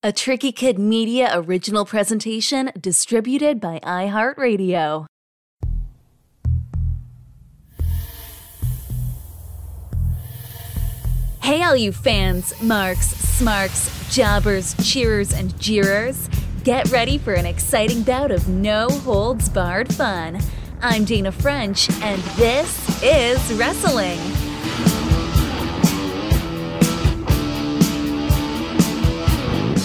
a Tricky Kid Media original presentation distributed by iHeartRadio. Hey, all you fans, marks, smarks, jobbers, cheerers, and jeerers. Get ready for an exciting bout of no holds barred fun. I'm Dana French, and this is Wrestling.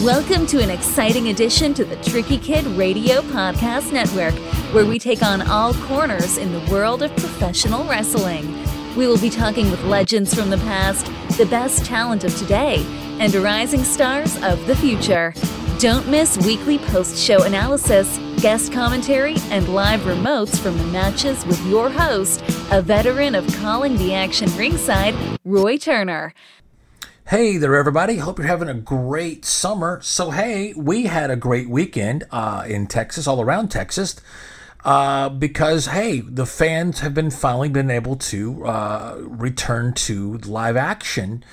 Welcome to an exciting addition to the Tricky Kid Radio Podcast Network, where we take on all corners in the world of professional wrestling. We will be talking with legends from the past, the best talent of today, and rising stars of the future. Don't miss weekly post show analysis, guest commentary, and live remotes from the matches with your host, a veteran of calling the action ringside, Roy Turner. Hey there, everybody. Hope you're having a great summer. So, hey, we had a great weekend uh, in Texas, all around Texas, uh, because, hey, the fans have been finally been able to uh, return to live action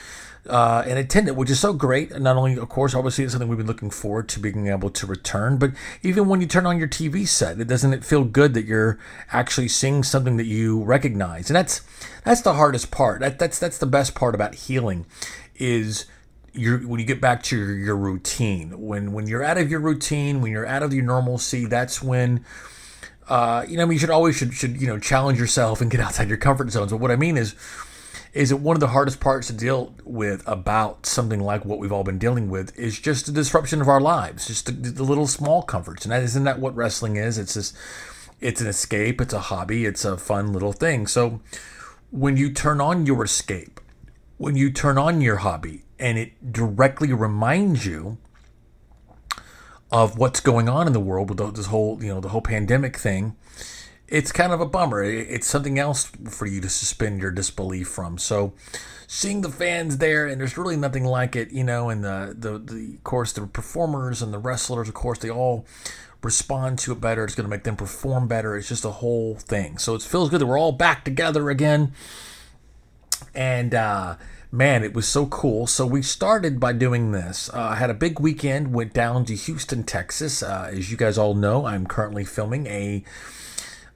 uh, and attend it, which is so great. And not only, of course, obviously, it's something we've been looking forward to being able to return, but even when you turn on your TV set, it doesn't it feel good that you're actually seeing something that you recognize, and that's that's the hardest part. That, that's that's the best part about healing is your when you get back to your, your routine. When when you're out of your routine, when you're out of your normalcy, that's when uh, you know, I mean, you should always should should you know challenge yourself and get outside your comfort zones. But what I mean is, is that one of the hardest parts to deal with about something like what we've all been dealing with is just the disruption of our lives, just the, the little small comforts. And that isn't that what wrestling is? It's just it's an escape, it's a hobby, it's a fun little thing. So when you turn on your escape when you turn on your hobby and it directly reminds you of what's going on in the world with this whole, you know, the whole pandemic thing, it's kind of a bummer. It's something else for you to suspend your disbelief from. So, seeing the fans there, and there's really nothing like it, you know, and the, the, the of course, the performers and the wrestlers, of course, they all respond to it better. It's going to make them perform better. It's just a whole thing. So, it feels good that we're all back together again. And, uh, man, it was so cool. So we started by doing this. Uh, I had a big weekend, went down to Houston, Texas. Uh, as you guys all know, I'm currently filming a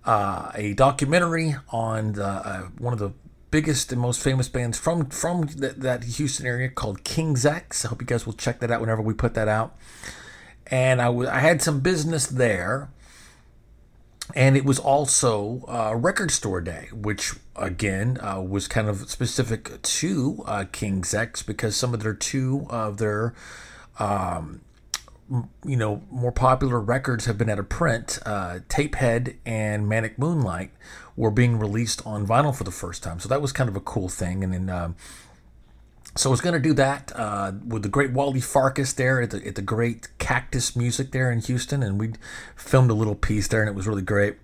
uh, a documentary on the, uh, one of the biggest and most famous bands from from th- that Houston area called King's X. I hope you guys will check that out whenever we put that out. And I, w- I had some business there and it was also uh, record store day, which again uh, was kind of specific to uh, King's X because some of their two of their, um, you know, more popular records have been out of print. Uh, Tapehead and Manic Moonlight were being released on vinyl for the first time, so that was kind of a cool thing. And then um, so I was going to do that uh, with the great Wally Farkas there at the, at the great Cactus Music there in Houston, and we filmed a little piece there, and it was really great.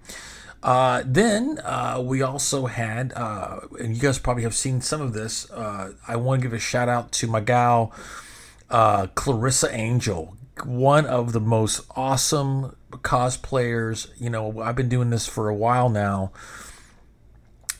Uh, then uh, we also had, uh, and you guys probably have seen some of this. Uh, I want to give a shout out to my gal, uh, Clarissa Angel, one of the most awesome cosplayers. You know, I've been doing this for a while now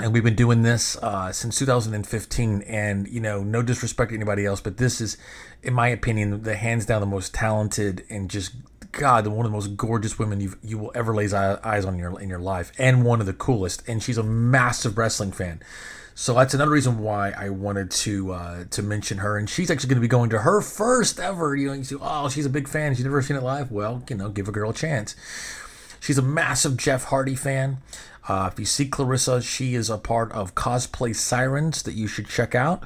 and we've been doing this uh, since 2015 and you know no disrespect to anybody else but this is in my opinion the hands down the most talented and just god the one of the most gorgeous women you you will ever lay eyes on in your in your life and one of the coolest and she's a massive wrestling fan so that's another reason why I wanted to uh, to mention her, and she's actually going to be going to her first ever. You know, you say, "Oh, she's a big fan. She's never seen it live." Well, you know, give a girl a chance. She's a massive Jeff Hardy fan. Uh, if you see Clarissa, she is a part of Cosplay Sirens that you should check out.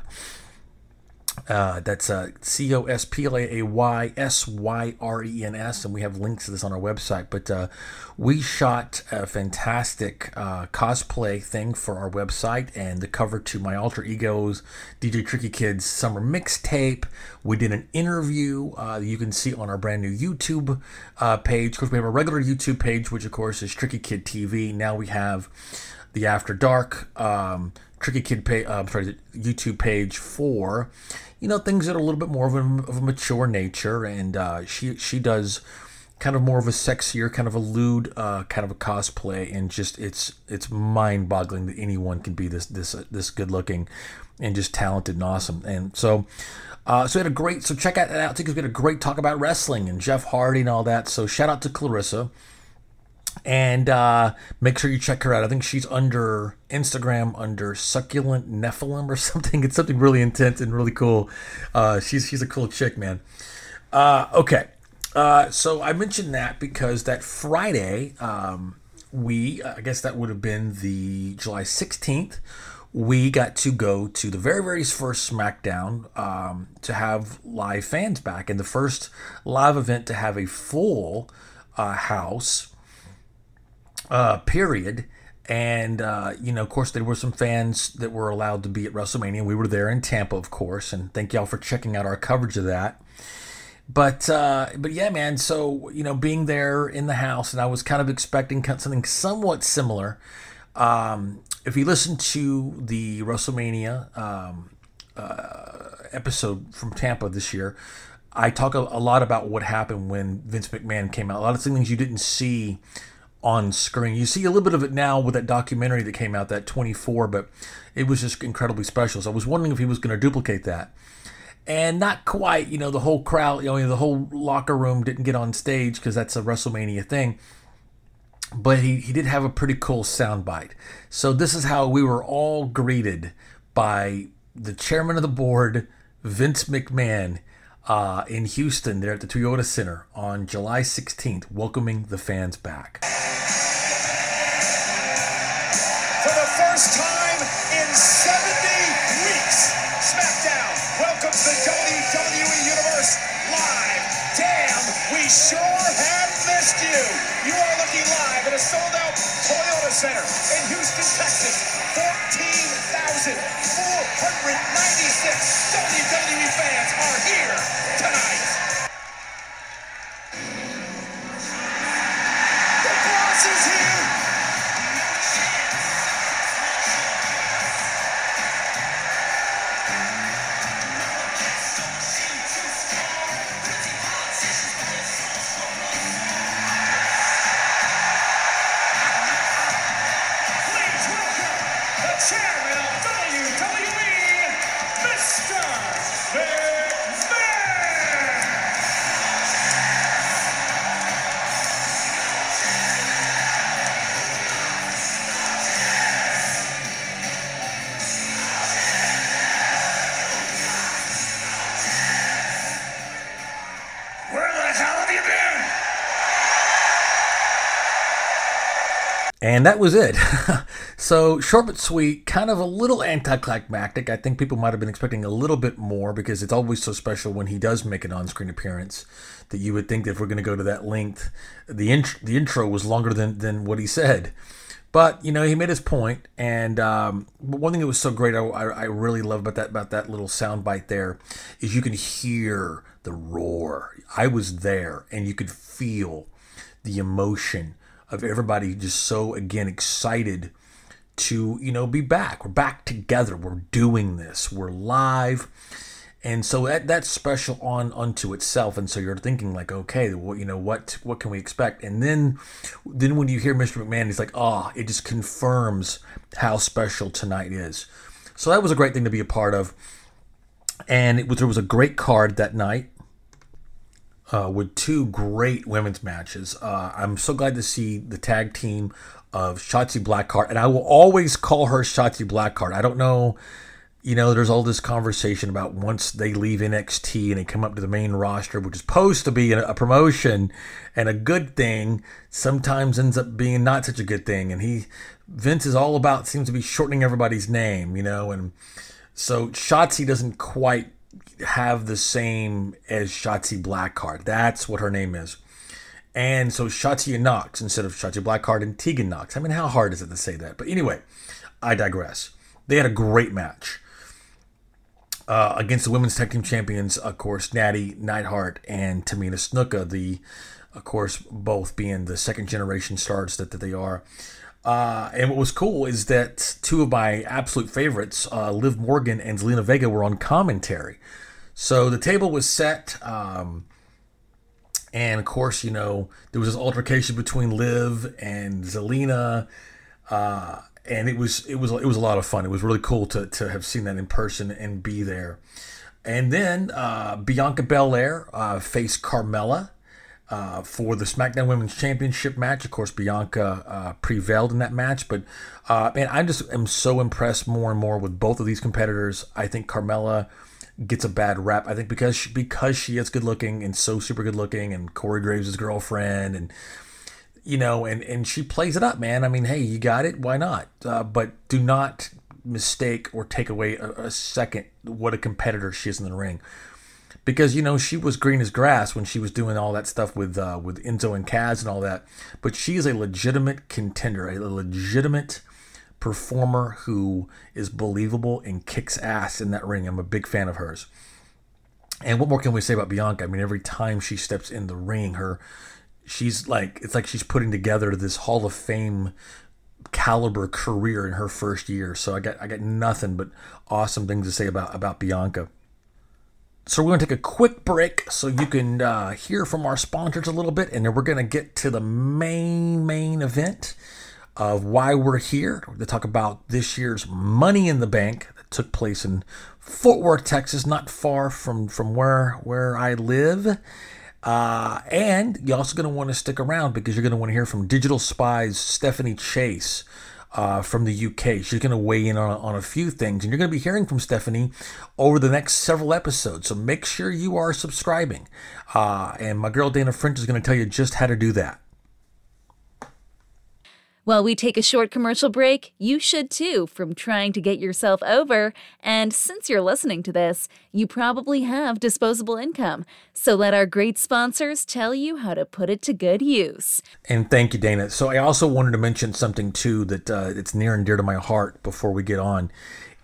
Uh, that's uh, C O S P L A Y S Y R E N S, and we have links to this on our website. But uh, we shot a fantastic uh, cosplay thing for our website and the cover to my alter egos, DJ Tricky Kids summer mixtape. We did an interview uh, you can see on our brand new YouTube uh, page. Of course, we have a regular YouTube page, which of course is Tricky Kid TV. Now we have the After Dark. Um, Tricky Kid pay, uh, sorry, YouTube page for, you know, things that are a little bit more of a, of a mature nature. And uh, she she does kind of more of a sexier, kind of a lewd, uh, kind of a cosplay, and just it's it's mind boggling that anyone can be this this uh, this good looking, and just talented and awesome. And so. Uh, so we had a great, so check out that out because we had a great talk about wrestling and Jeff Hardy and all that. So shout out to Clarissa and uh, make sure you check her out. I think she's under Instagram under succulent Nephilim or something. It's something really intense and really cool. Uh, she's she's a cool chick, man. Uh, okay, uh, so I mentioned that because that Friday, um, we I guess that would have been the July sixteenth. We got to go to the very, very first SmackDown um, to have live fans back, and the first live event to have a full uh, house uh, period. And, uh, you know, of course, there were some fans that were allowed to be at WrestleMania. We were there in Tampa, of course, and thank y'all for checking out our coverage of that. But, uh, but yeah, man. So you know, being there in the house, and I was kind of expecting something somewhat similar. Um, if you listen to the WrestleMania um, uh, episode from Tampa this year, I talk a, a lot about what happened when Vince McMahon came out. A lot of things you didn't see on screen. You see a little bit of it now with that documentary that came out, that 24, but it was just incredibly special. So I was wondering if he was going to duplicate that. And not quite, you know, the whole crowd, you know, the whole locker room didn't get on stage because that's a WrestleMania thing. But he, he did have a pretty cool soundbite. So this is how we were all greeted by the chairman of the board, Vince McMahon, uh, in Houston, there at the Toyota Center on July 16th, welcoming the fans back. For the first time in 70 weeks, SmackDown welcomes the WWE Universe live. Damn, we sure have missed you. You are looking live at a sold out Toyota Center And that was it. so short but sweet, kind of a little anticlimactic. I think people might have been expecting a little bit more because it's always so special when he does make an on-screen appearance that you would think that if we're going to go to that length, the int- the intro was longer than than what he said. But you know, he made his point, and um, one thing that was so great, I, I really love about that about that little soundbite there, is you can hear the roar. I was there, and you could feel the emotion of everybody just so again excited to you know be back. We're back together. We're doing this. We're live. And so that that's special on unto itself. And so you're thinking like okay well, you know what what can we expect? And then then when you hear mr mcmahon he's like oh it just confirms how special tonight is. So that was a great thing to be a part of. And it was there was a great card that night uh, with two great women's matches. Uh, I'm so glad to see the tag team of Shotzi Blackheart, and I will always call her Shotzi Blackheart. I don't know, you know, there's all this conversation about once they leave NXT and they come up to the main roster, which is supposed to be a, promotion and a good thing, sometimes ends up being not such a good thing. And he, Vince is all about, seems to be shortening everybody's name, you know, and so Shotzi doesn't quite have the same as Shotzi Blackheart. That's what her name is. And so Shotzi Knox instead of Shotzi Blackheart and Tegan Nox. I mean, how hard is it to say that? But anyway, I digress. They had a great match uh, against the women's tag team champions, of course, Natty Neidhart and Tamina Snuka, the, of course, both being the second generation stars that, that they are. Uh, and what was cool is that two of my absolute favorites, uh, Liv Morgan and Zelina Vega, were on commentary. So the table was set, um, And of course, you know, there was this altercation between Liv and Zelina. Uh, and it was it was it was a lot of fun. It was really cool to to have seen that in person and be there. And then uh, Bianca Belair uh, faced Carmella uh, for the SmackDown Women's Championship match. Of course, Bianca uh, prevailed in that match, but uh, man, I just am so impressed more and more with both of these competitors. I think Carmella gets a bad rap. I think because she, because she is good looking and so super good looking, and Corey Graves' girlfriend, and you know, and and she plays it up, man. I mean, hey, you got it, why not? Uh, but do not mistake or take away a, a second what a competitor she is in the ring because you know she was green as grass when she was doing all that stuff with uh, with Enzo and Cass and all that. But she is a legitimate contender, a legitimate performer who is believable and kicks ass in that ring. I'm a big fan of hers. And what more can we say about Bianca? I mean, every time she steps in the ring, her she's like it's like she's putting together this Hall of Fame caliber career in her first year. So I got I got nothing but awesome things to say about about Bianca. So we're going to take a quick break so you can uh, hear from our sponsors a little bit, and then we're going to get to the main main event of why we're here to talk about this year's Money in the Bank that took place in Fort Worth, Texas, not far from from where where I live. Uh, and you're also going to want to stick around because you're going to want to hear from Digital Spy's Stephanie Chase uh, from the UK. She's going to weigh in on, on a few things, and you're going to be hearing from Stephanie over the next several episodes. So make sure you are subscribing. Uh, and my girl Dana French is going to tell you just how to do that. While we take a short commercial break, you should too from trying to get yourself over. And since you're listening to this, you probably have disposable income. So let our great sponsors tell you how to put it to good use. And thank you, Dana. So I also wanted to mention something too that uh, it's near and dear to my heart before we get on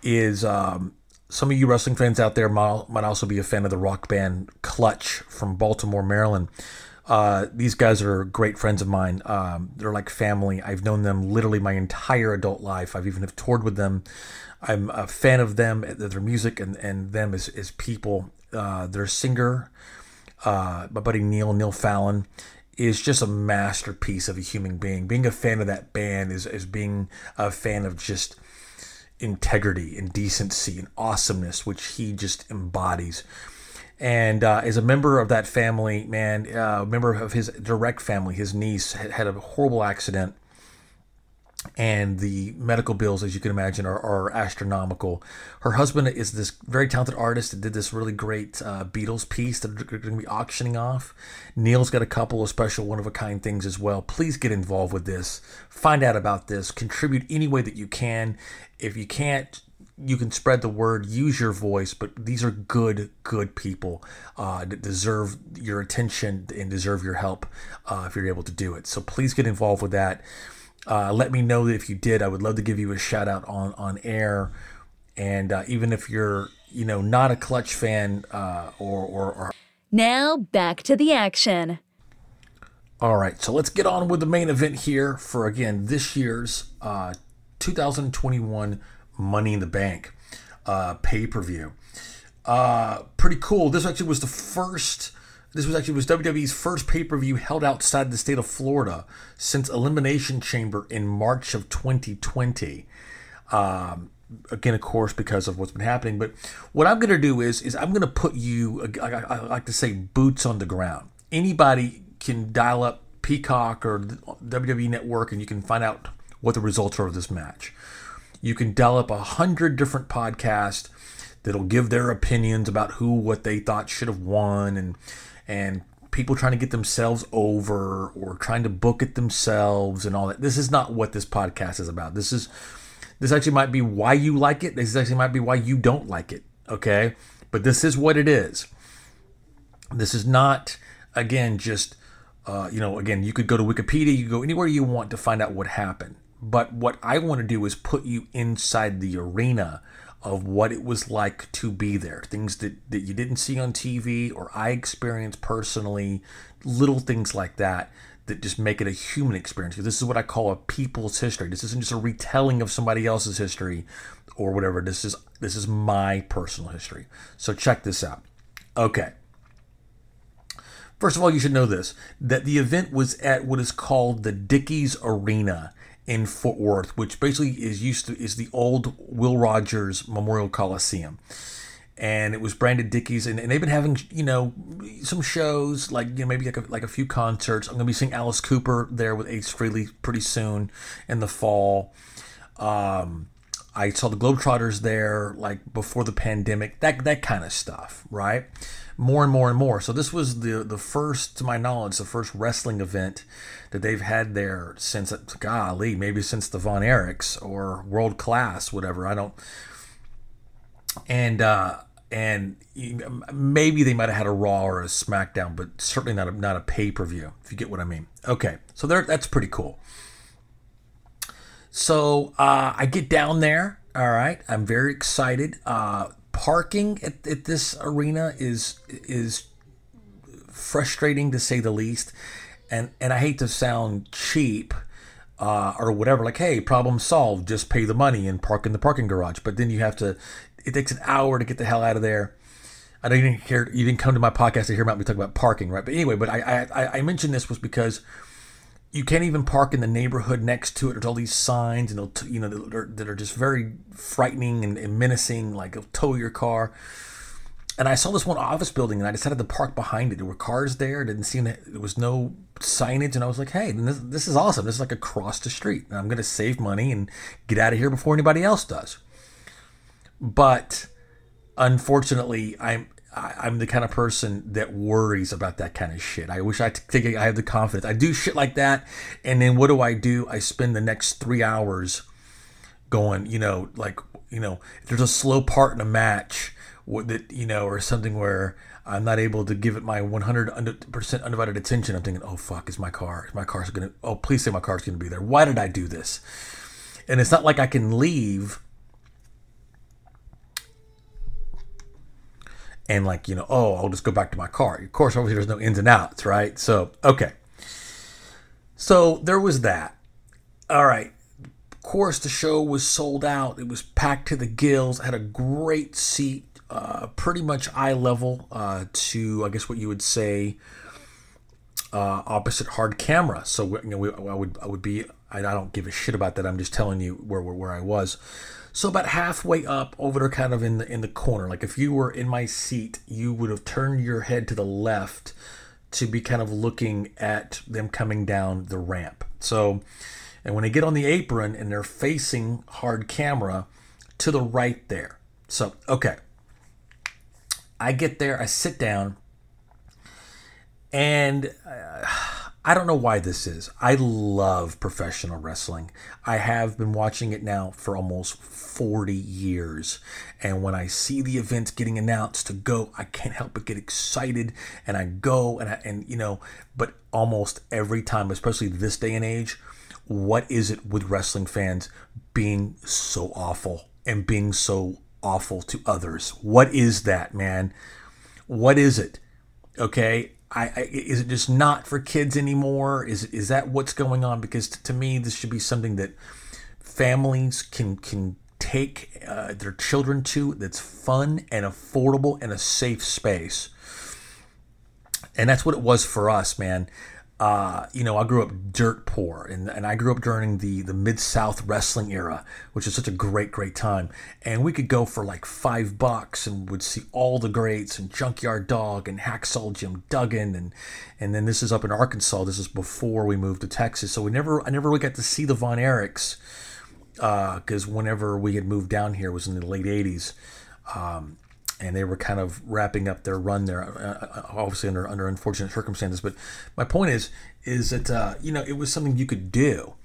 is um, some of you wrestling fans out there might, might also be a fan of the rock band Clutch from Baltimore, Maryland. Uh, these guys are great friends of mine. Um, they're like family. I've known them literally my entire adult life. I've even have toured with them. I'm a fan of them, their music, and, and them as, as people. Uh, their singer, uh, my buddy Neil, Neil Fallon, is just a masterpiece of a human being. Being a fan of that band is, is being a fan of just integrity and decency and awesomeness, which he just embodies and uh, as a member of that family, man, uh, member of his direct family, his niece had, had, a horrible accident, and the medical bills, as you can imagine, are, are astronomical. Her husband is this very talented artist that did this really great uh, Beatles piece that they're going to be auctioning off. Neil's got a couple of special one of a kind things as well. Please get involved with this. Find out about this. Contribute any way that you can. If you can't, you can spread the word, use your voice, but these are good, good people uh, that deserve your attention and deserve your help uh, if you're able to do it. So please get involved with that. Uh, let me know that if you did. I would love to give you a shout out on on air. And uh, even if you're, you know, not a Clutch fan uh, or, or, or now back to the action. All right, so let's get on with the main event here for again this year's uh, 2021 Money in the Bank uh, pay per view. Uh, pretty cool. This actually was the first. This was actually was WWE's first pay per view held outside the state of Florida since Elimination Chamber in March of 2020. Um, again, of course, because of what's been happening. But what I'm going to do is is I'm going to put you. I, I, I like to say boots on the ground. Anybody can dial up Peacock or WWE Network, and you can find out what the results are of this match. You can dial up a hundred different podcasts that'll give their opinions about who, what they thought should have won, and and people trying to get themselves over or trying to book it themselves and all that. This is not what this podcast is about. This is this actually might be why you like it. This actually might be why you don't like it. Okay, but this is what it is. This is not again just uh, you know again you could go to Wikipedia, you go anywhere you want to find out what happened. But what I want to do is put you inside the arena of what it was like to be there. Things that, that you didn't see on TV or I experienced personally, little things like that that just make it a human experience. This is what I call a people's history. This isn't just a retelling of somebody else's history or whatever. This is this is my personal history. So check this out. Okay. First of all, you should know this that the event was at what is called the Dickies Arena in Fort Worth, which basically is used to is the old Will Rogers Memorial Coliseum. And it was branded Dickies, and, and they've been having you know some shows like you know maybe like a, like a few concerts. I'm gonna be seeing Alice Cooper there with Ace Frehley pretty soon in the fall. Um, I saw the Globetrotters there like before the pandemic, that that kind of stuff, right? More and more and more. So this was the the first, to my knowledge, the first wrestling event that they've had there since golly, maybe since the Von Erichs or World Class, whatever. I don't. And uh, and maybe they might have had a Raw or a SmackDown, but certainly not a, not a pay per view. If you get what I mean. Okay, so there that's pretty cool. So uh, I get down there. All right, I'm very excited. Uh, parking at, at this arena is is frustrating to say the least, and and I hate to sound cheap. Uh, or whatever, like, hey, problem solved. Just pay the money and park in the parking garage. But then you have to. It takes an hour to get the hell out of there. I you didn't hear. You didn't come to my podcast to hear about me talk about parking, right? But anyway, but I I, I mentioned this was because you can't even park in the neighborhood next to it. There's all these signs, and you know that are, that are just very frightening and, and menacing. Like they'll tow your car. And I saw this one office building, and I decided to park behind it. There were cars there. Didn't seem that there was no signage, and I was like, "Hey, this, this is awesome. This is like across the street. I'm going to save money and get out of here before anybody else does." But unfortunately, I'm I, am the kind of person that worries about that kind of shit. I wish I think I have the confidence. I do shit like that, and then what do I do? I spend the next three hours going, you know, like you know, if there's a slow part in a match that you know, or something where I'm not able to give it my 100% undivided attention. I'm thinking, oh fuck, is my car? Is my car's gonna? Oh, please say my car's gonna be there. Why did I do this? And it's not like I can leave and like you know oh i'll just go back to my car. Of course obviously there's no ins and outs right? So okay. So there was that. All right. Of course the show was sold out. It was packed to the gills. I had a great seat uh, pretty much eye level uh, to i guess what you would say uh, opposite hard camera. So you know we, i would i would be I, I don't give a shit about that. I'm just telling you where where, where i was so about halfway up, over there, kind of in the in the corner. Like if you were in my seat, you would have turned your head to the left to be kind of looking at them coming down the ramp. So, and when they get on the apron and they're facing hard camera, to the right there. So okay, I get there, I sit down, and. Uh, I don't know why this is. I love professional wrestling. I have been watching it now for almost 40 years. And when I see the events getting announced to go, I can't help but get excited and I go and I, and you know, but almost every time, especially this day and age, what is it with wrestling fans being so awful and being so awful to others? What is that, man? What is it? Okay, I, I, is it just not for kids anymore? Is is that what's going on? Because t- to me, this should be something that families can can take uh, their children to. That's fun and affordable and a safe space. And that's what it was for us, man uh, you know, I grew up dirt poor, and, and I grew up during the, the Mid South wrestling era, which is such a great, great time. And we could go for like five bucks and would see all the greats and Junkyard Dog and Hacksaw Jim Duggan, and and then this is up in Arkansas. This is before we moved to Texas, so we never, I never really got to see the Von Erichs because uh, whenever we had moved down here was in the late '80s. Um, and they were kind of wrapping up their run there, uh, uh, obviously under under unfortunate circumstances. But my point is, is that uh, you know it was something you could do.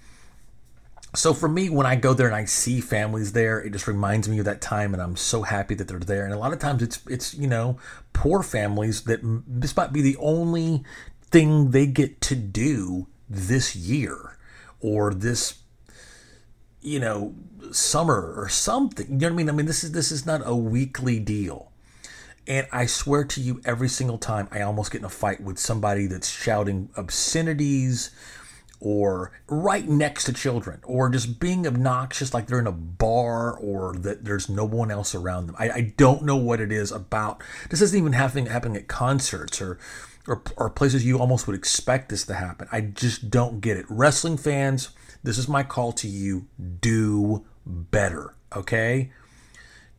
So for me, when I go there and I see families there, it just reminds me of that time, and I'm so happy that they're there. And a lot of times, it's it's you know poor families that this might be the only thing they get to do this year or this you know summer or something. You know what I mean? I mean this is this is not a weekly deal. And I swear to you, every single time I almost get in a fight with somebody that's shouting obscenities or right next to children or just being obnoxious like they're in a bar or that there's no one else around them. I, I don't know what it is about. This isn't even happening happening at concerts or or, or places you almost would expect this to happen. I just don't get it. Wrestling fans, this is my call to you do better, okay?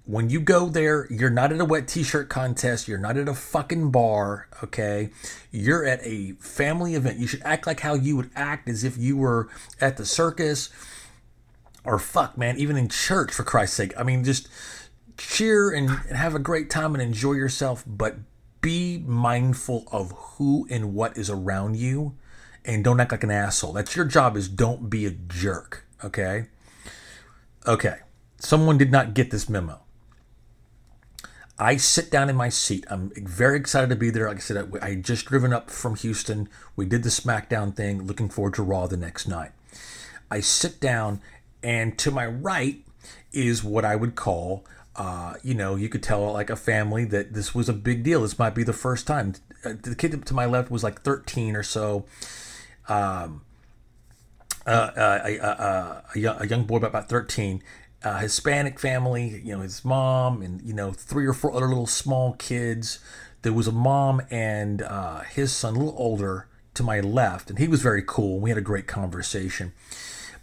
When you go there, you're not at a wet t shirt contest. You're not at a fucking bar, okay? You're at a family event. You should act like how you would act as if you were at the circus or fuck, man, even in church, for Christ's sake. I mean, just cheer and, and have a great time and enjoy yourself, but be mindful of who and what is around you and don't act like an asshole. That's your job is don't be a jerk, okay? Okay. Someone did not get this memo. I sit down in my seat. I'm very excited to be there. Like I said, I, just driven up from Houston. We did the SmackDown thing. Looking forward to Raw the next night. I sit down, and to my right is what I would call uh, you know, you could tell like a family that this was a big deal. This might be the first time. Uh, the kid to my left was like 13 or so. Um, uh, uh a, a, a, a, young boy about 13, uh, Hispanic family, you know, his mom and, you know, three or four other little small kids. There was a mom and uh, his son, a little older, to my left, and he was very cool. We had a great conversation.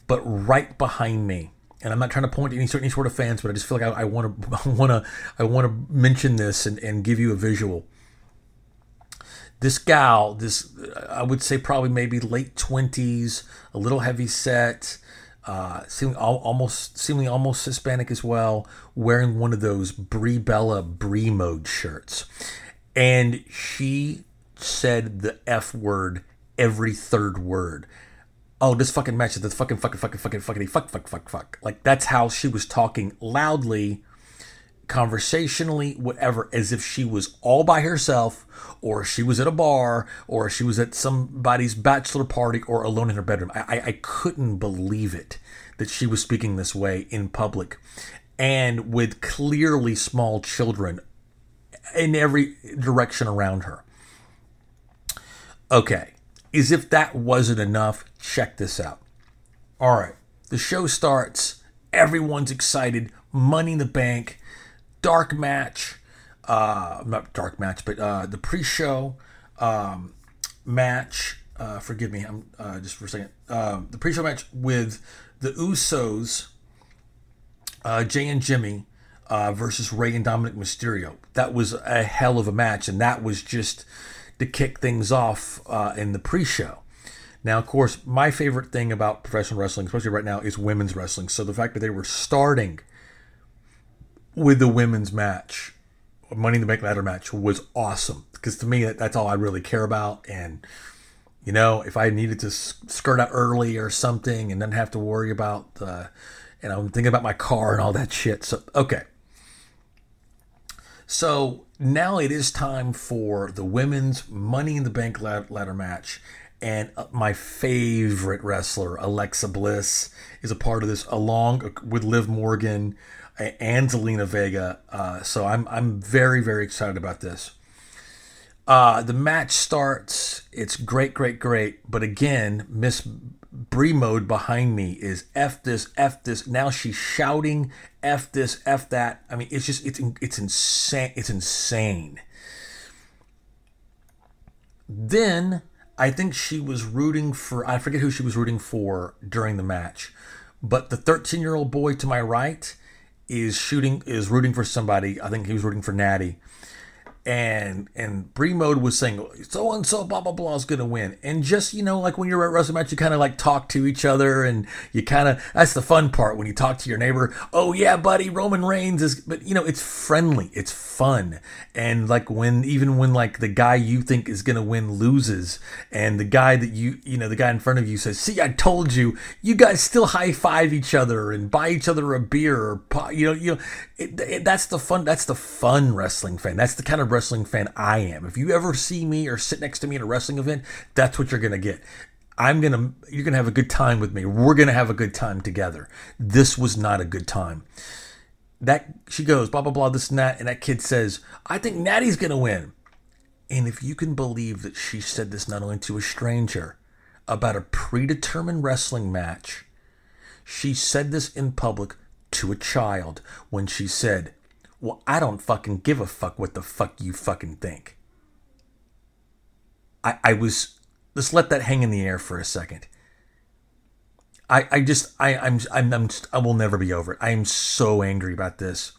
But right behind me, and I'm not trying to point to any any sort of fans, but I just feel like I want to, want to, I want to mention this and, and give you a visual. This gal, this I would say probably maybe late twenties, a little heavy set, uh, seeming almost seemingly almost Hispanic as well, wearing one of those Brie Bella Brie mode shirts, and she said the f word every third word oh, this fucking matches the fucking fucking fucking fucking fucking fuck fuck fuck fuck. Like that's how she was talking loudly, conversationally, whatever, as if she was all by herself, or she was at a bar, or she was at somebody's bachelor party, or alone in her bedroom. I, I, couldn't believe it that she was speaking this way in public, and with clearly small children in every direction around her. Okay is if that wasn't enough, check this out. All right, the show starts. Everyone's excited. Money in the bank, dark match. Uh, not dark match, but uh, the pre-show um, match. Uh, forgive me, I'm uh, just for a second. Uh, the pre-show match with the Usos, uh, Jay and Jimmy uh, versus Rey and Dominic Mysterio. That was a hell of a match, and that was just to kick things off uh, in the pre-show. Now, of course, my favorite thing about professional wrestling, especially right now, is women's wrestling. So the fact that they were starting with the women's match, Money in the Bank ladder match, was awesome. Because to me, that's all I really care about. And you know, if I needed to skirt out early or something, and then have to worry about, uh, and I'm thinking about my car and all that shit. So okay. So now it is time for the women's Money in the Bank ladder match. And uh, my favorite wrestler, Alexa Bliss, is a part of this, along with Liv Morgan and Zelina Vega. Uh, so I'm I'm very very excited about this. Uh, the match starts. It's great, great, great. But again, Miss Brie mode behind me is F this, F this. Now she's shouting F this, F that. I mean, it's just, it's, it's insane. It's insane. Then I think she was rooting for, I forget who she was rooting for during the match, but the 13 year old boy to my right is shooting, is rooting for somebody. I think he was rooting for Natty and and Brie mode was saying so and so blah blah blah is gonna win, and just you know like when you're at wrestling match, you kind of like talk to each other, and you kind of that's the fun part when you talk to your neighbor. Oh yeah, buddy, Roman Reigns is, but you know it's friendly, it's fun, and like when even when like the guy you think is gonna win loses, and the guy that you you know the guy in front of you says, "See, I told you," you guys still high five each other and buy each other a beer, or you know you know it, it, that's the fun that's the fun wrestling fan. That's the kind of wrestling fan I am. If you ever see me or sit next to me at a wrestling event, that's what you're to get. I'm to, you're to have a good time with me. We're to have a good time together. This was not a good time. That, she goes, blah, blah, blah, this and that. And that kid says, I think Natty's to win. And if you can believe that she said this not only to a stranger about a predetermined wrestling match, she said this in public to a child when she said, well, I don't fucking give a fuck what the fuck you fucking think. I, I was let's let that hang in the air for a second. I, I just I I'm I'm, I'm I will never be over it. I am so angry about this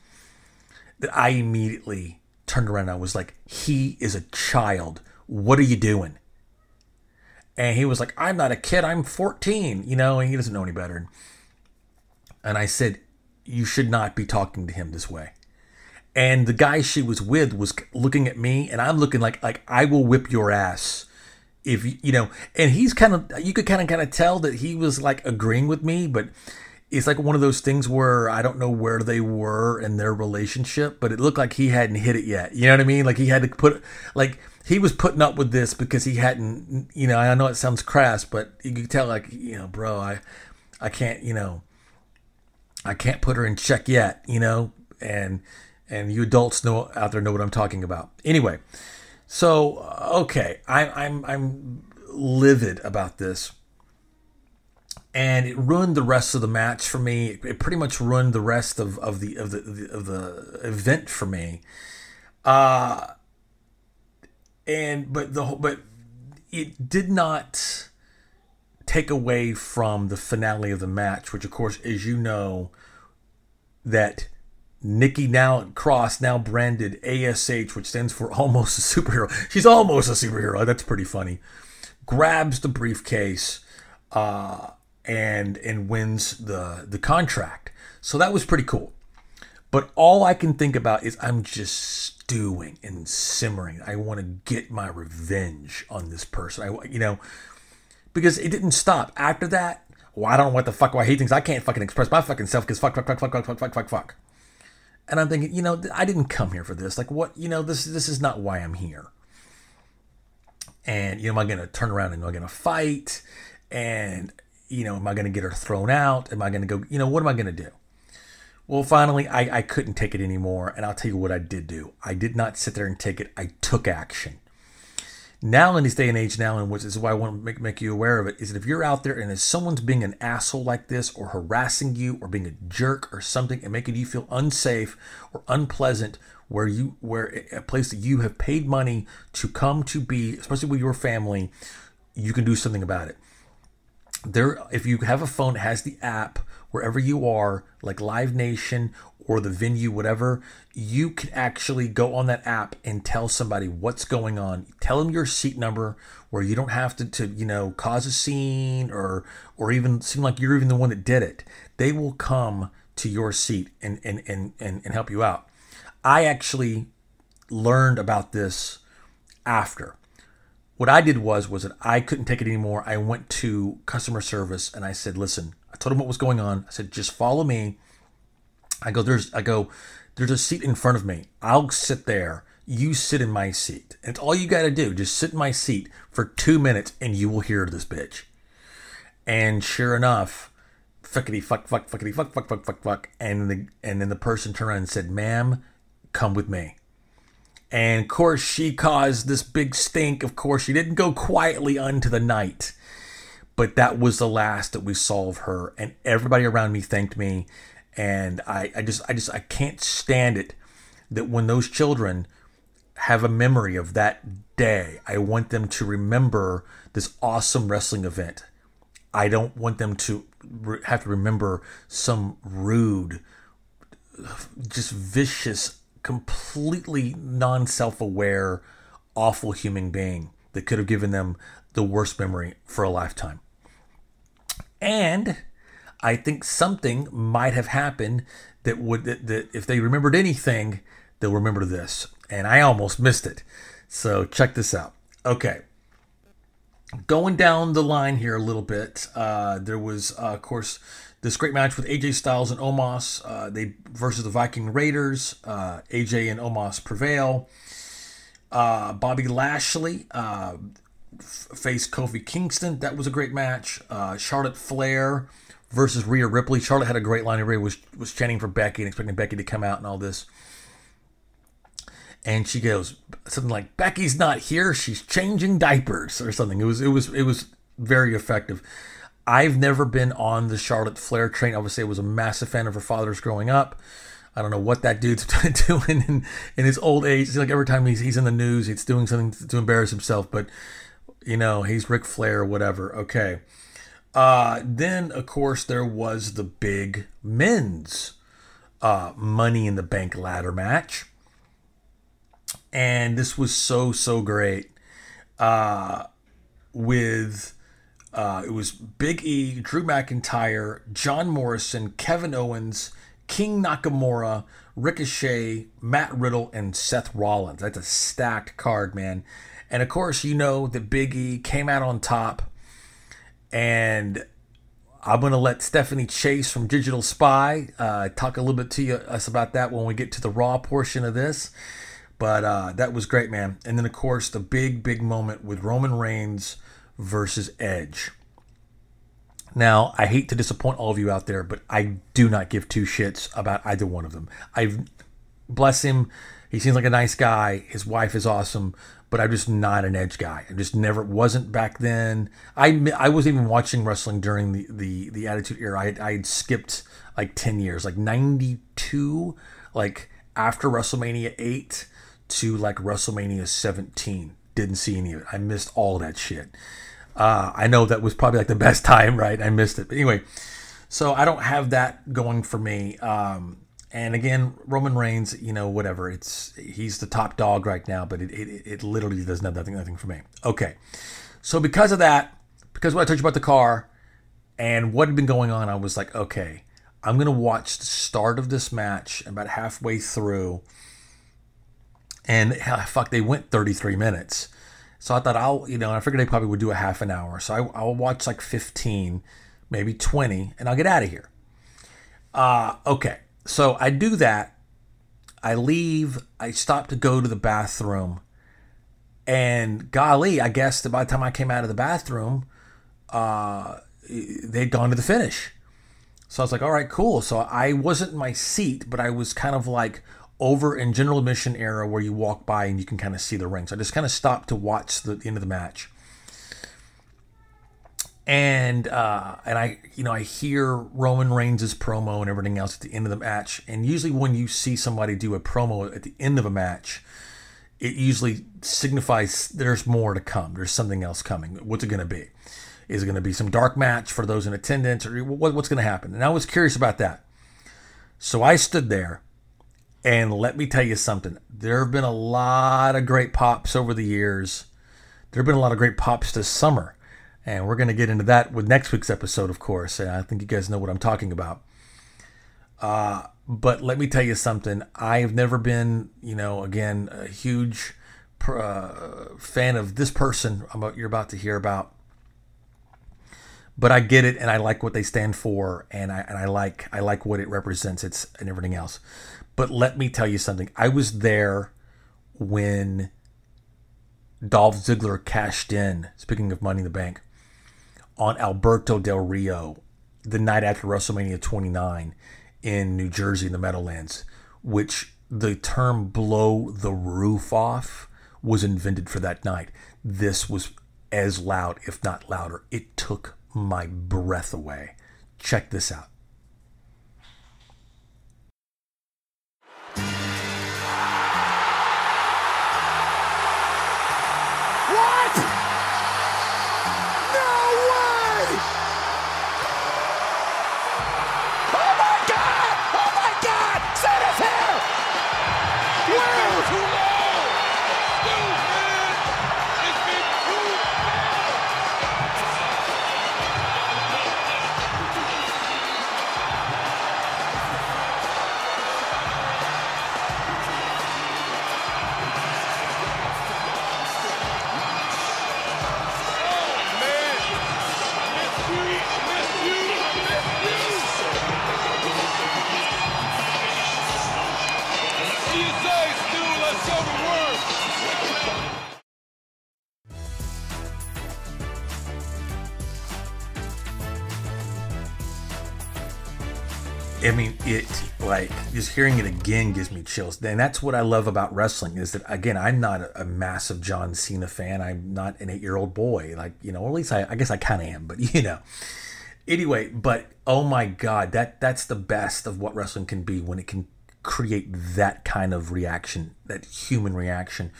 that I immediately turned around and I was like, he is a child. What are you doing? And he was like, I'm not a kid. I'm 14, you know, and he doesn't know any better. And I said, you should not be talking to him this way. And the guy she was with was looking at me, and I'm looking like like I will whip your ass if you know. And he's kind of you could kind of kind of tell that he was like agreeing with me, but it's like one of those things where I don't know where they were in their relationship, but it looked like he hadn't hit it yet. You know what I mean? Like he had to put like he was putting up with this because he hadn't. You know, I know it sounds crass, but you could tell like you know, bro, I I can't you know I can't put her in check yet. You know, and and you adults know out there know what I'm talking about. Anyway, so okay, I, I'm I'm livid about this, and it ruined the rest of the match for me. It pretty much ruined the rest of, of the of the of the event for me. Uh and but the but it did not take away from the finale of the match, which of course, as you know, that Nikki now Cross now branded ASH, which stands for almost a superhero. She's almost a superhero. That's pretty funny. Grabs the briefcase uh, and and wins the the contract. So that was pretty cool. But all I can think about is I'm just stewing and simmering. I want to get my revenge on this person. I you know because it didn't stop after that. Well, I don't know what the fuck why he thinks I can't fucking express my fucking self because fuck fuck fuck fuck fuck fuck fuck fuck fuck. And I'm thinking, you know, I didn't come here for this. Like, what, you know, this this is not why I'm here. And you know, am I going to turn around and am I going to fight? And you know, am I going to get her thrown out? Am I going to go? You know, what am I going to do? Well, finally, I, I couldn't take it anymore, and I'll tell you what I did do. I did not sit there and take it. I took action now in this day and age now and which is why i want to make, make you aware of it is that if you're out there and if someone's being an asshole like this or harassing you or being a jerk or something and making you feel unsafe or unpleasant where you where a place that you have paid money to come to be especially with your family you can do something about it. There if you have a phone that has the app wherever you are like live nation or the venue, whatever, you can actually go on that app and tell somebody what's going on. Tell them your seat number where you don't have to, to you know, cause a scene or or even seem like you're even the one that did it. They will come to your seat and and and and, and help you out. I actually learned about this after. What I did was was that I couldn't take it anymore. I went to customer service and I said, "Listen, I told them what was going on. I said, just follow me I go, there's, I go, there's a seat in front of me. I'll sit there. You sit in my seat. And it's all you got to do. Just sit in my seat for two minutes and you will hear this bitch. And sure enough, fuckity fuck fuck fuckity fuck fuck fuck fuck fuck. And the and then the person turned around and said, "Ma'am, come with me." And of course, she caused this big stink. Of course, she didn't go quietly unto the night, but that was the last that we saw of her. And everybody around me thanked me and I, I just I just I can't stand it that when those children have a memory of that day, I want them to remember this awesome wrestling event. I don't want them to re- have to remember some rude, just vicious, completely non self aware, awful human being that could have given them the worst memory for a lifetime. And I think something might have happened that would that, that if they remembered anything, they'll remember this. And I almost missed it. So check this out. Okay. Going down the line here a little bit, uh, there was, uh, of course, this great match with AJ Styles and Omos. Uh, they versus the Viking Raiders. Uh, AJ and Omos prevail. Uh, Bobby Lashley uh, f- faced Kofi Kingston. That was a great match. Charlotte Flair versus Rhea Ripley. Charlotte had a great line. Rhea was was chanting for Becky and expecting Becky to come out and all this. And she goes something like, "Becky's not here. She's changing diapers" or something. It was it was it was very effective. I've never been on the Charlotte Flair train. Obviously, I was a massive fan of her father's growing up. I don't know what that dude's doing in, in his old age. It's like every time he's, he's in the news, he's doing something to embarrass himself. But You know, he's Ric Flair, or whatever. Okay. Uh, then, of course, there was the big men's uh, Money in the Bank ladder match. And this was so, so great. Uh, with uh, it was Big E, Drew McIntyre, John Morrison, Kevin Owens, King Nakamura, Ricochet, Matt Riddle, and Seth Rollins. That's a stacked card, man. And of course, you know that Big E came out on top. And I'm going to let Stephanie Chase from Digital Spy uh, talk a little bit to you, us about that when we get to the Raw portion of this. But uh, that was great, man. And then, of course, the big, big moment with Roman Reigns versus Edge. Now, I hate to disappoint all of you out there, but I do not give two shits about either one of them. I bless him. He seems like a nice guy. His wife is awesome, but I'm just not an Edge guy. I just never wasn't back then. I I wasn't even watching wrestling during the the, the Attitude Era. I I had skipped like ten years, like '92, like after WrestleMania eight to like WrestleMania 17. Didn't see any of it. I missed all that shit. Uh, I know that was probably like the best time, right? I missed it. But anyway, so I don't have that going for me. Um, and again, Roman Reigns, you know, whatever. It's he's the top dog right now, but it, it, it literally does not nothing, nothing for me. Okay, so because of that, because what I told you about the car and what had been going on, I was like, okay, I'm gonna watch the start of this match about halfway through, and fuck, they went 33 minutes. So I thought I'll, you know, I figured they probably would do a half an hour. So I, I'll watch like 15, maybe 20, and I'll get out of here. Uh, okay. So I do that. I leave. I stop to go to the bathroom. And golly, I guess that by the time I came out of the bathroom, uh, they'd gone to the finish. So I was like, all right, cool. So I wasn't in my seat, but I was kind of like over in general admission era where you walk by and you can kind of see the ring. So I just kind of stopped to watch the end of the match. And uh, and I you know I hear Roman Reigns' promo and everything else at the end of the match. And usually when you see somebody do a promo at the end of a match, it usually signifies there's more to come. There's something else coming. What's it going to be? Is it going to be some dark match for those in attendance, or what, what's going to happen? And I was curious about that. So I stood there and let me tell you something. There have been a lot of great pops over the years. There have been a lot of great pops this summer. And we're going to get into that with next week's episode, of course. And I think you guys know what I'm talking about. Uh, but let me tell you something. I've never been, you know, again, a huge uh, fan of this person about you're about to hear about. But I get it, and I like what they stand for, and I and I like I like what it represents. It's and everything else. But let me tell you something. I was there when Dolph Ziggler cashed in, speaking of Money in the Bank, on Alberto Del Rio the night after WrestleMania 29 in New Jersey in the Meadowlands, which the term blow the roof off was invented for that night. This was as loud, if not louder. It took my breath away. Check this out. Like just hearing it again gives me chills. And that's what I love about wrestling is that again, I'm not a, massive John Cena fan. I'm not an eight year old boy, like you know, or at least I, I guess I kind of am. But you know, anyway. But oh my god, that that's the best of what wrestling can be when it can create that kind of reaction, that human reaction.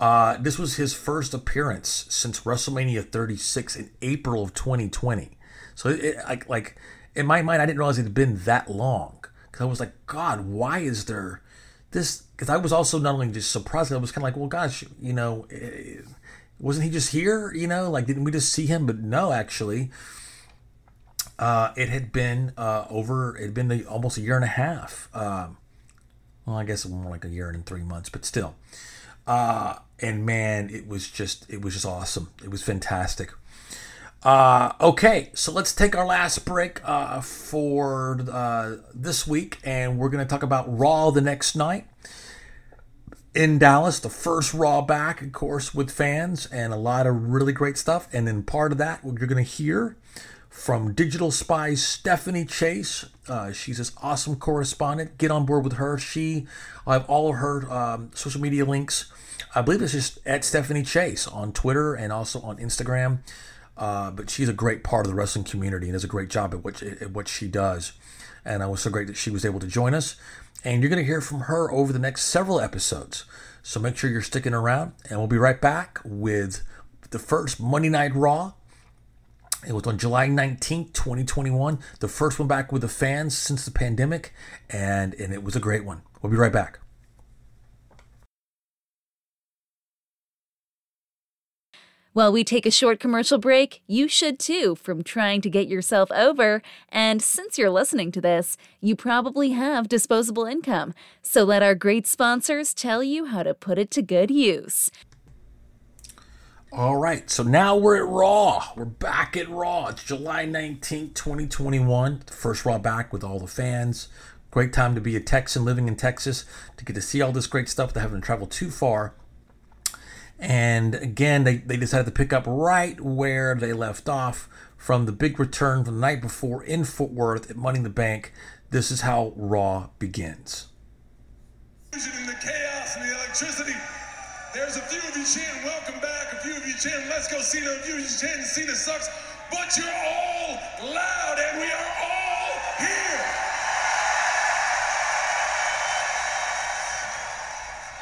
Uh, this was his first appearance since WrestleMania 36 in April of 2020. So, it, like, like in my mind, I didn't realize it had been that long. Because I was like, God, why is there this? Because I was also not only just surprised, I was kind of like, well, gosh, you know, eh, wasn't he just here? You know, like, didn't we just see him? But no, actually, uh, it had been uh, over. It had been the, almost a year and a half. Um, well, I guess more like a year and three months, but still. Uh, and man, it was just it was just awesome. It was fantastic. Uh, okay, so let's take our last break uh, for uh, this week, and we're going to talk about Raw the next night in Dallas. The first Raw back, of course, with fans, and a lot of really great stuff. And then part of that, you're going to hear from Digital Spy's Stephanie Chase. Uh, she's this awesome correspondent. Get on board with her. She, I have all of her um, social media links. I believe it's just at Stephanie Chase on Twitter and also on Instagram. Uh, but she's a great part of the wrestling community and does a great job at what, at what she does. And I was so great that she was able to join us. And you're going to hear from her over the next several episodes. So make sure you're sticking around. And we'll be right back with the first Monday Night Raw. It was on July 19th, 2021. The first one back with the fans since the pandemic. And, and it was a great one. We'll be right back. While we take a short commercial break, you should too from trying to get yourself over. And since you're listening to this, you probably have disposable income. So let our great sponsors tell you how to put it to good use. All right, so now we're at Raw. We're back at Raw. It's July 19th, 2021. First Raw back with all the fans. Great time to be a Texan living in Texas to get to see all this great stuff without having to travel too far. And again, they, they decided to pick up right where they left off from the big return from the night before in Fort Worth at Money in the Bank. This is how Raw begins. In the chaos and the electricity, there's a few of you chanting, welcome back. A few of you chanting, let's go few of you chanting, sucks. But you're all loud and we are all here.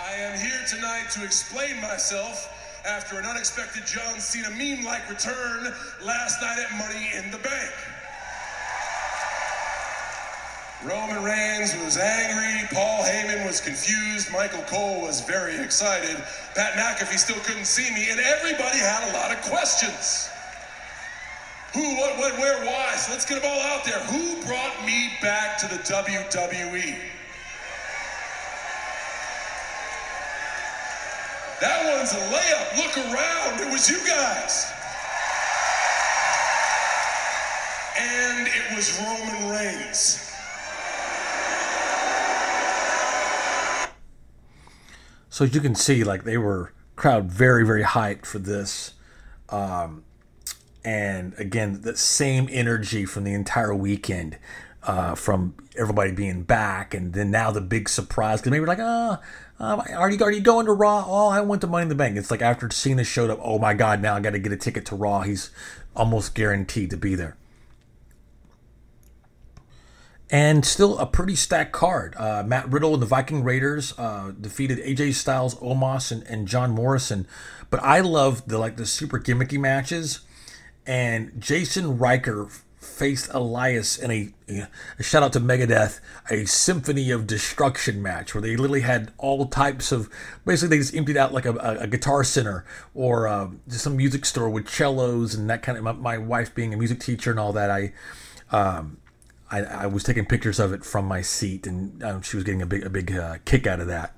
I am here tonight to explain myself after an unexpected John Cena meme like return last night at Money in the Bank. Roman Reigns was angry, Paul Heyman was confused, Michael Cole was very excited, Pat McAfee still couldn't see me, and everybody had a lot of questions. Who, what, when, where, why? So let's get them all out there. Who brought me back to the WWE? That a layup. Look around. It was you guys. And it was Roman Reigns. So as you can see, like they were crowd very, very hyped for this. Um, and again, the same energy from the entire weekend, uh, from everybody being back, and then now the big surprise because maybe like, ah, uh, are you are you going to Raw? Oh, I went to Money in the Bank. It's like after Cena showed up, oh my God, now I got to get a ticket to Raw. He's almost guaranteed to be there. And still a pretty stacked card. Uh, Matt Riddle and the Viking Raiders uh, defeated AJ Styles, Omos, and, and John Morrison. But I love the like the super gimmicky matches. And Jason Ryker faced Elias in a, a, shout out to Megadeth, a Symphony of Destruction match where they literally had all types of basically they just emptied out like a, a, guitar center or uh, just some music store with cellos and that kind of. My, my, wife being a music teacher and all that, I. Um, I, I, was taking pictures of it from my seat, and um, she was getting a big, a big uh, kick out of that.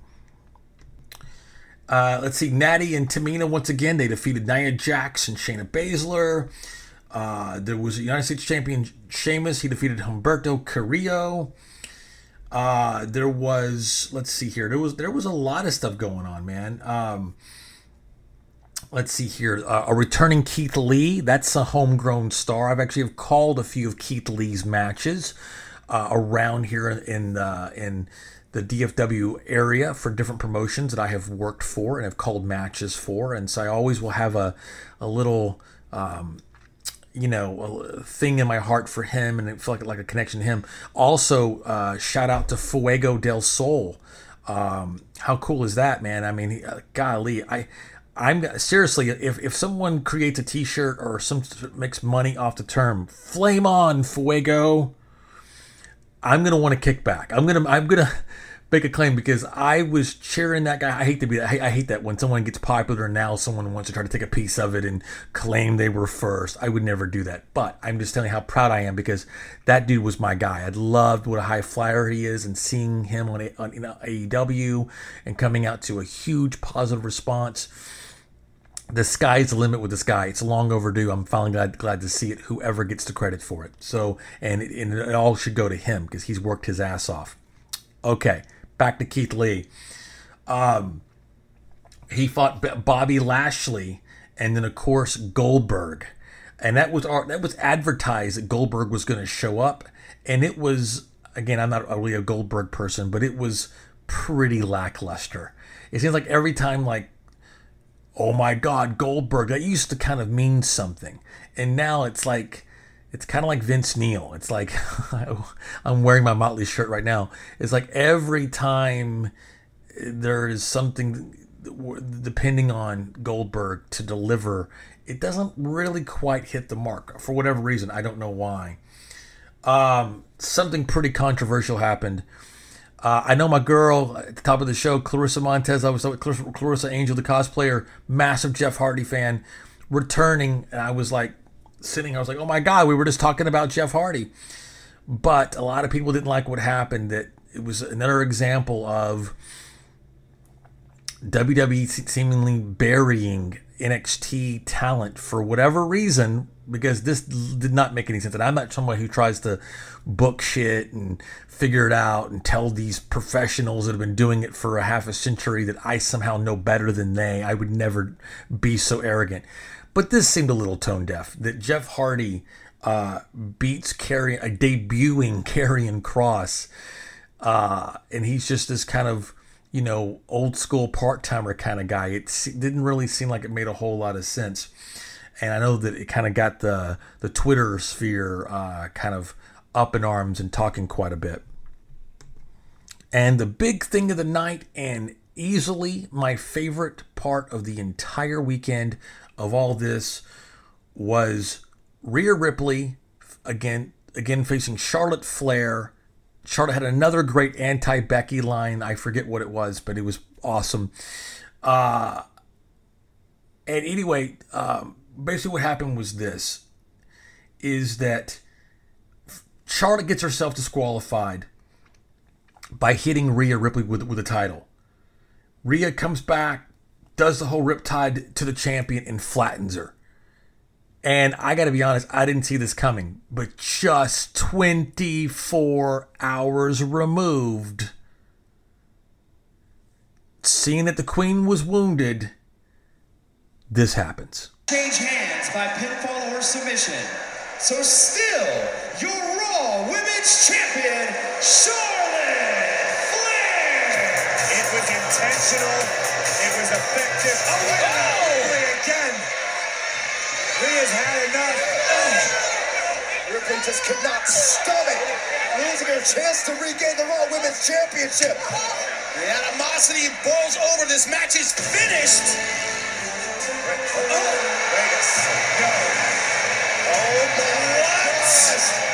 Uh, let's see, Natty and Tamina once again they defeated Nia Jax and Shayna Baszler. Uh, there was a United States champion Sheamus. He defeated Humberto Carrillo. Uh, there was let's see here. There was there was a lot of stuff going on, man. Um, let's see here. Uh, a returning Keith Lee. That's a homegrown star. I've actually have called a few of Keith Lee's matches uh, around here in in the DFW area for different promotions that I have worked for and have called matches for, and so I always will have a a little. Um, you know, a thing in my heart for him, and it felt like like a connection to him. Also, uh, shout out to Fuego del Sol. Um, how cool is that, man? I mean, uh, golly, I. I'm seriously, if, if someone creates a T-shirt or some makes money off the term "Flame on Fuego," I'm gonna want to kick back. I'm gonna I'm gonna make a claim because I was cheering that guy. I hate to be that. I hate that when someone gets popular now, someone wants to try to take a piece of it and claim they were first. I would never do that. But I'm just telling you how proud I am because that dude was my guy. I loved what a high flyer he is and seeing him on, on you know, AEW and coming out to a huge positive response. The sky's the limit with this guy. It's long overdue. I'm finally glad glad to see it. Whoever gets the credit for it. So and it, and it all should go to him because he's worked his ass off. Okay, back to Keith Lee. Um, he fought Bobby Lashley, and then of course Goldberg, and that was that was advertised that Goldberg was going to show up, and it was again I'm not really a Goldberg person, but it was pretty lackluster. It seems like every time like oh my god Goldberg that used to kind of mean something, and now it's like it's kind of like Vince Neil. It's like I'm wearing my Motley shirt right now. It's like every time there is something depending on Goldberg to deliver, it doesn't really quite hit the mark for whatever reason. I don't know why. Um, something pretty controversial happened. Uh, I know my girl at the top of the show, Clarissa Montez. I was with Clarissa Angel, the cosplayer, massive Jeff Hardy fan, returning, and I was like, sitting, I was like, oh my God, we were just talking about Jeff Hardy. But a lot of people didn't like what happened. That it was another example of WWE seemingly burying NXT talent for whatever reason, because this did not make any sense. And I'm not someone who tries to book shit and figure it out and tell these professionals that have been doing it for a half a century that I somehow know better than they. I would never be so arrogant. But this seemed a little tone deaf. That Jeff Hardy uh, beats Karrion, a debuting Karrion Kross, uh, and he's just this kind of you know old school part timer kind of guy. It didn't really seem like it made a whole lot of sense, and I know that it kind of got the the Twitter sphere uh, kind of up in arms and talking quite a bit. And the big thing of the night, and easily my favorite part of the entire weekend, of all this was Rhea Ripley again again facing Charlotte Flair. Charlotte had another great anti Becky line. I forget what it was, but it was awesome. Uh, and anyway, um, basically what happened was this: is that Charlotte gets herself disqualified by hitting Rhea Ripley with with a title. Rhea comes back, does the whole riptide to the champion and flattens her. And I got to be honest, I didn't see this coming. But just 24 hours removed, seeing that the queen was wounded, this happens. Change hands by pinfall or submission. So still, your Raw Women's Champion, Charlotte It was effective. Oh, wait, oh. again. Rhea's had enough. Oh! Ripley just could not stomach losing her chance to regain the Raw Women's Championship. The animosity boils over. This match is finished. Oh, Vegas. No. Oh, what?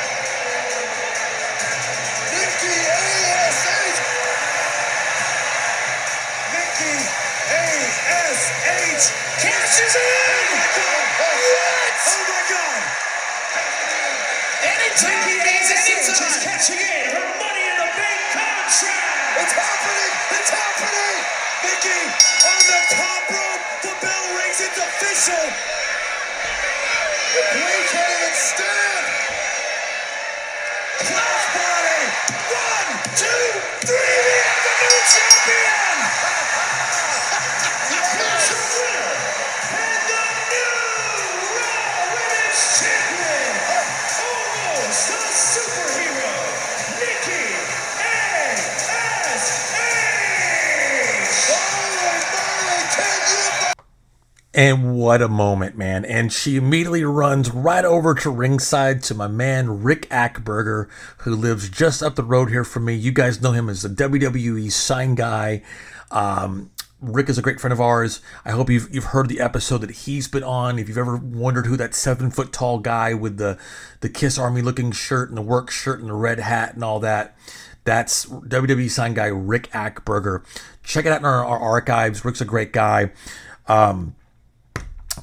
Cashes in! What? Oh my god! Anytime he means anytime. She's cashing in her money in the bank contract. It's happening! It's happening! Nikki on the top rope. The bell rings. It's official. And what a moment, man. And she immediately runs right over to ringside to my man, Rick Achberger, who lives just up the road here from me. You guys know him as the WWE sign guy. Um, Rick is a great friend of ours. I hope you've you've heard the episode that he's been on. If you've ever wondered who that seven foot tall guy with the the Kiss Army looking shirt and the work shirt and the red hat and all that, that's WWE sign guy Rick Achberger. Check it out in our, our archives. Rick's a great guy. Um,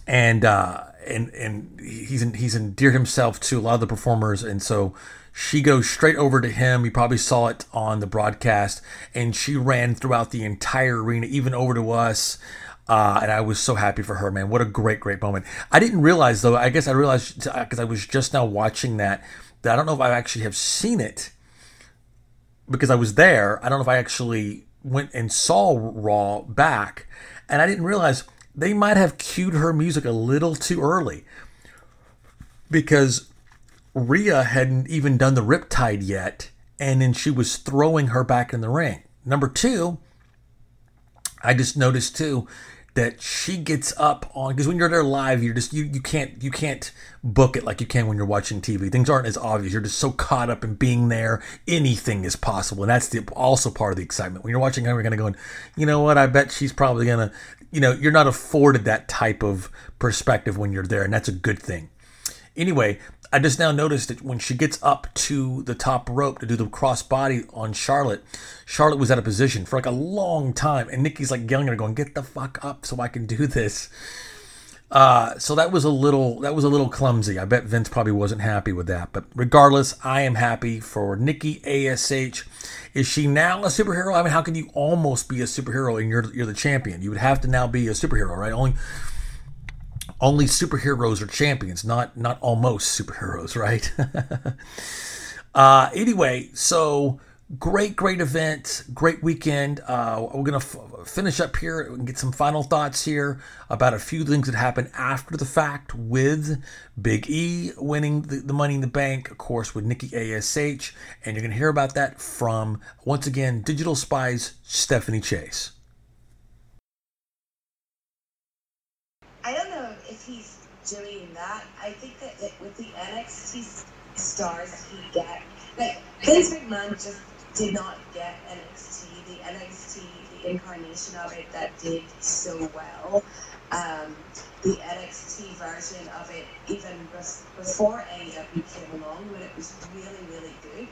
and uh, and and he's he's endeared himself to a lot of the performers, and so she goes straight over to him. You probably saw it on the broadcast, and she ran throughout the entire arena, even over to us. Uh, and I was so happy for her, man. What a great, great moment. I didn't realize though. I guess I realized because I was just now watching that that I don't know if I actually have seen it because I was there. I don't know if I actually went and saw Raw back, and I didn't realize they might have cued her music a little too early because Rhea hadn't even done the riptide yet, and then she was throwing her back in the ring. Number two, I just noticed too that she gets up on because when you're there live, you're just you you can't you can't book it like you can when you're watching TV. Things aren't as obvious. You're just so caught up in being there. Anything is possible, and that's the also part of the excitement. When you're watching we're gonna go, and, you know what? I bet she's probably gonna you know, you're not afforded that type of perspective when you're there, and that's a good thing. Anyway, I just now noticed that when she gets up to the top rope to do the crossbody on Charlotte, Charlotte was out of position for like a long time, and Nikki's like yelling at her, going, "Get the fuck up so I can do this." Uh, so that was a little that was a little clumsy. I bet Vince probably wasn't happy with that. But regardless, I am happy for Nikki Ash. Is she now a superhero? I mean, how can you almost be a superhero and you're you're the champion? You would have to now be a superhero, right? Only only superheroes are champions, not not almost superheroes, right? uh, anyway, so great, great event, great weekend. Uh, we're gonna f- finish up here and get some final thoughts here about a few things that happened after the fact with Big E winning the, the Money in the Bank, of course, with Nikki Ash, and you're gonna hear about that from once again Digital Spy's Stephanie Chase. I don't know if he's doing that. I think that with the NXT stars he get, like Vince McMahon just did not get NXT, the NXT, the incarnation of it that did so well. Um, the NXT version of it, even before AEW came along, when it was really, really good.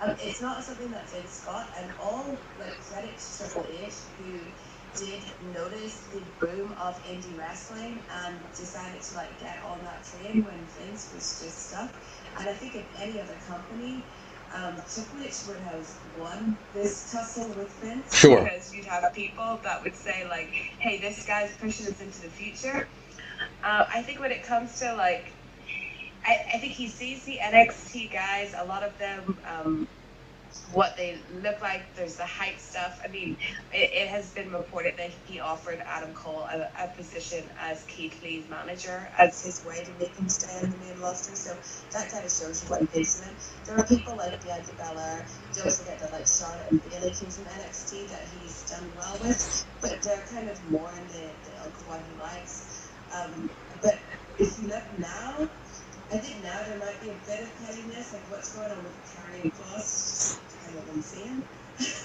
Um, it's not something that Vince got, and all like credit to Triple H, who did notice the boom of indie wrestling and decided to like get on that train when Vince was just stuck. And I think if any other company um, H would have won this tussle with Vince. Sure. Because you'd have people that would say like, "Hey, this guy's pushing us into the future." Uh, I think when it comes to like, I, I think he sees the NXT guys. A lot of them um, what they look like. There's the height stuff. I mean, it, it has been reported that he offered Adam Cole a, a, position as Keith Lee's manager as his way to make him stay in the main roster. So that kind of shows you what he's in. There are people like Bianca Belair. Don't forget that like Charlotte and Bayley came from NXT that he's done well with, but they're kind of more in the, the ilk of what he likes. Um, but if you look now, I think now there might be a bit of pettiness, like what's going on with Karrion Kross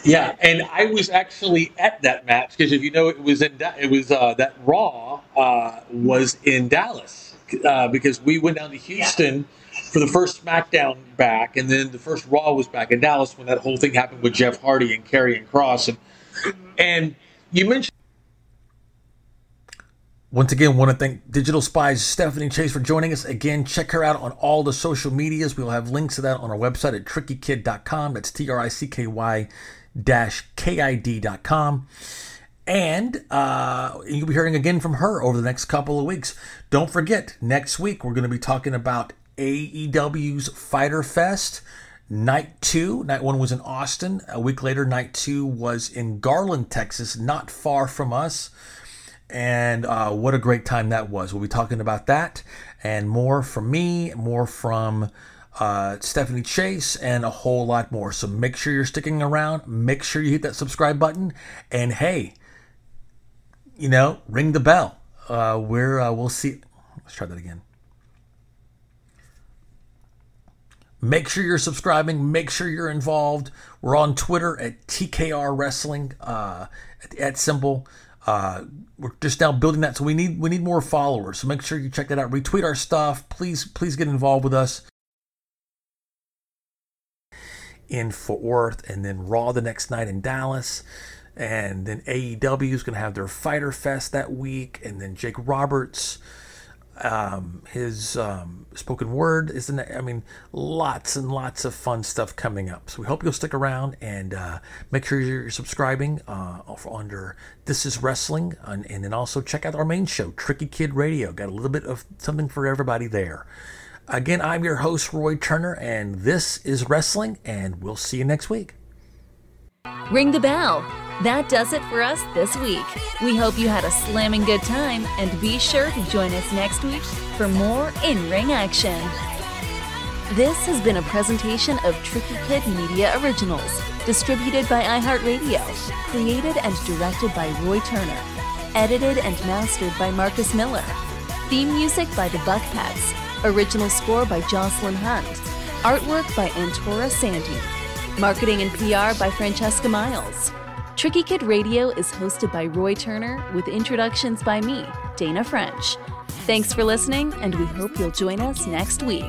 yeah, and I was actually at that match because if you know, it was in da- it was uh, that Raw uh, was in Dallas uh, because we went down to Houston yeah. for the first SmackDown back, and then the first Raw was back in Dallas when that whole thing happened with Jeff Hardy and Karrion Kross, and mm-hmm. and you mentioned. Once again, want to thank Digital Spy's Stephanie Chase for joining us. Again, check her out on all the social medias. We'll have links to that on our website at trickykid.com. That's T R I C K Y dash KID.com. And uh, you'll be hearing again from her over the next couple of weeks. Don't forget, next week we're going to be talking about AEW's Fyter Fest. Night two, night one was in Austin. A week later, night two was in Garland, Texas, not far from us. And uh, what a great time that was. We'll be talking about that and more from me, more from uh, Stephanie Chase, and a whole lot more. So make sure you're sticking around. Make sure you hit that subscribe button. And hey, you know, ring the bell. uh, we're uh, we'll see. Let's try that again. Make sure you're subscribing. Make sure you're involved. We're on Twitter at TKR Wrestling uh, at, at symbol. Uh, we're just now building that, so we need we need more followers. So make sure you check that out. Retweet our stuff. Please please get involved with us in Fort Worth, and then Raw the next night in Dallas. And then AEW is going to have their Fyter Fest that week. And then Jake Roberts, um, his um, spoken word is the I mean, lots and lots of fun stuff coming up. So we hope you'll stick around and uh, make sure you're subscribing uh, under This Is Wrestling. And, and then also check out our main show, Tricky Kid Radio. Got a little bit of something for everybody there. Again, I'm your host, Roy Turner, and this is Wrestling, and we'll see you next week. Ring the bell. That does it for us this week. We hope you had a slamming good time, and be sure to join us next week for more in ring action. This has been a presentation of Tricky Kid Media Originals, distributed by iHeartRadio, created and directed by Roy Turner, edited and mastered by Marcus Miller. Theme music by the Buckpats, Original score by Jocelyn Hunt. Artwork by Antora Sandy. Marketing and PR by Francesca Miles. Tricky Kid Radio is hosted by Roy Turner with introductions by me, Dana French. Thanks for listening, and we hope you'll join us next week.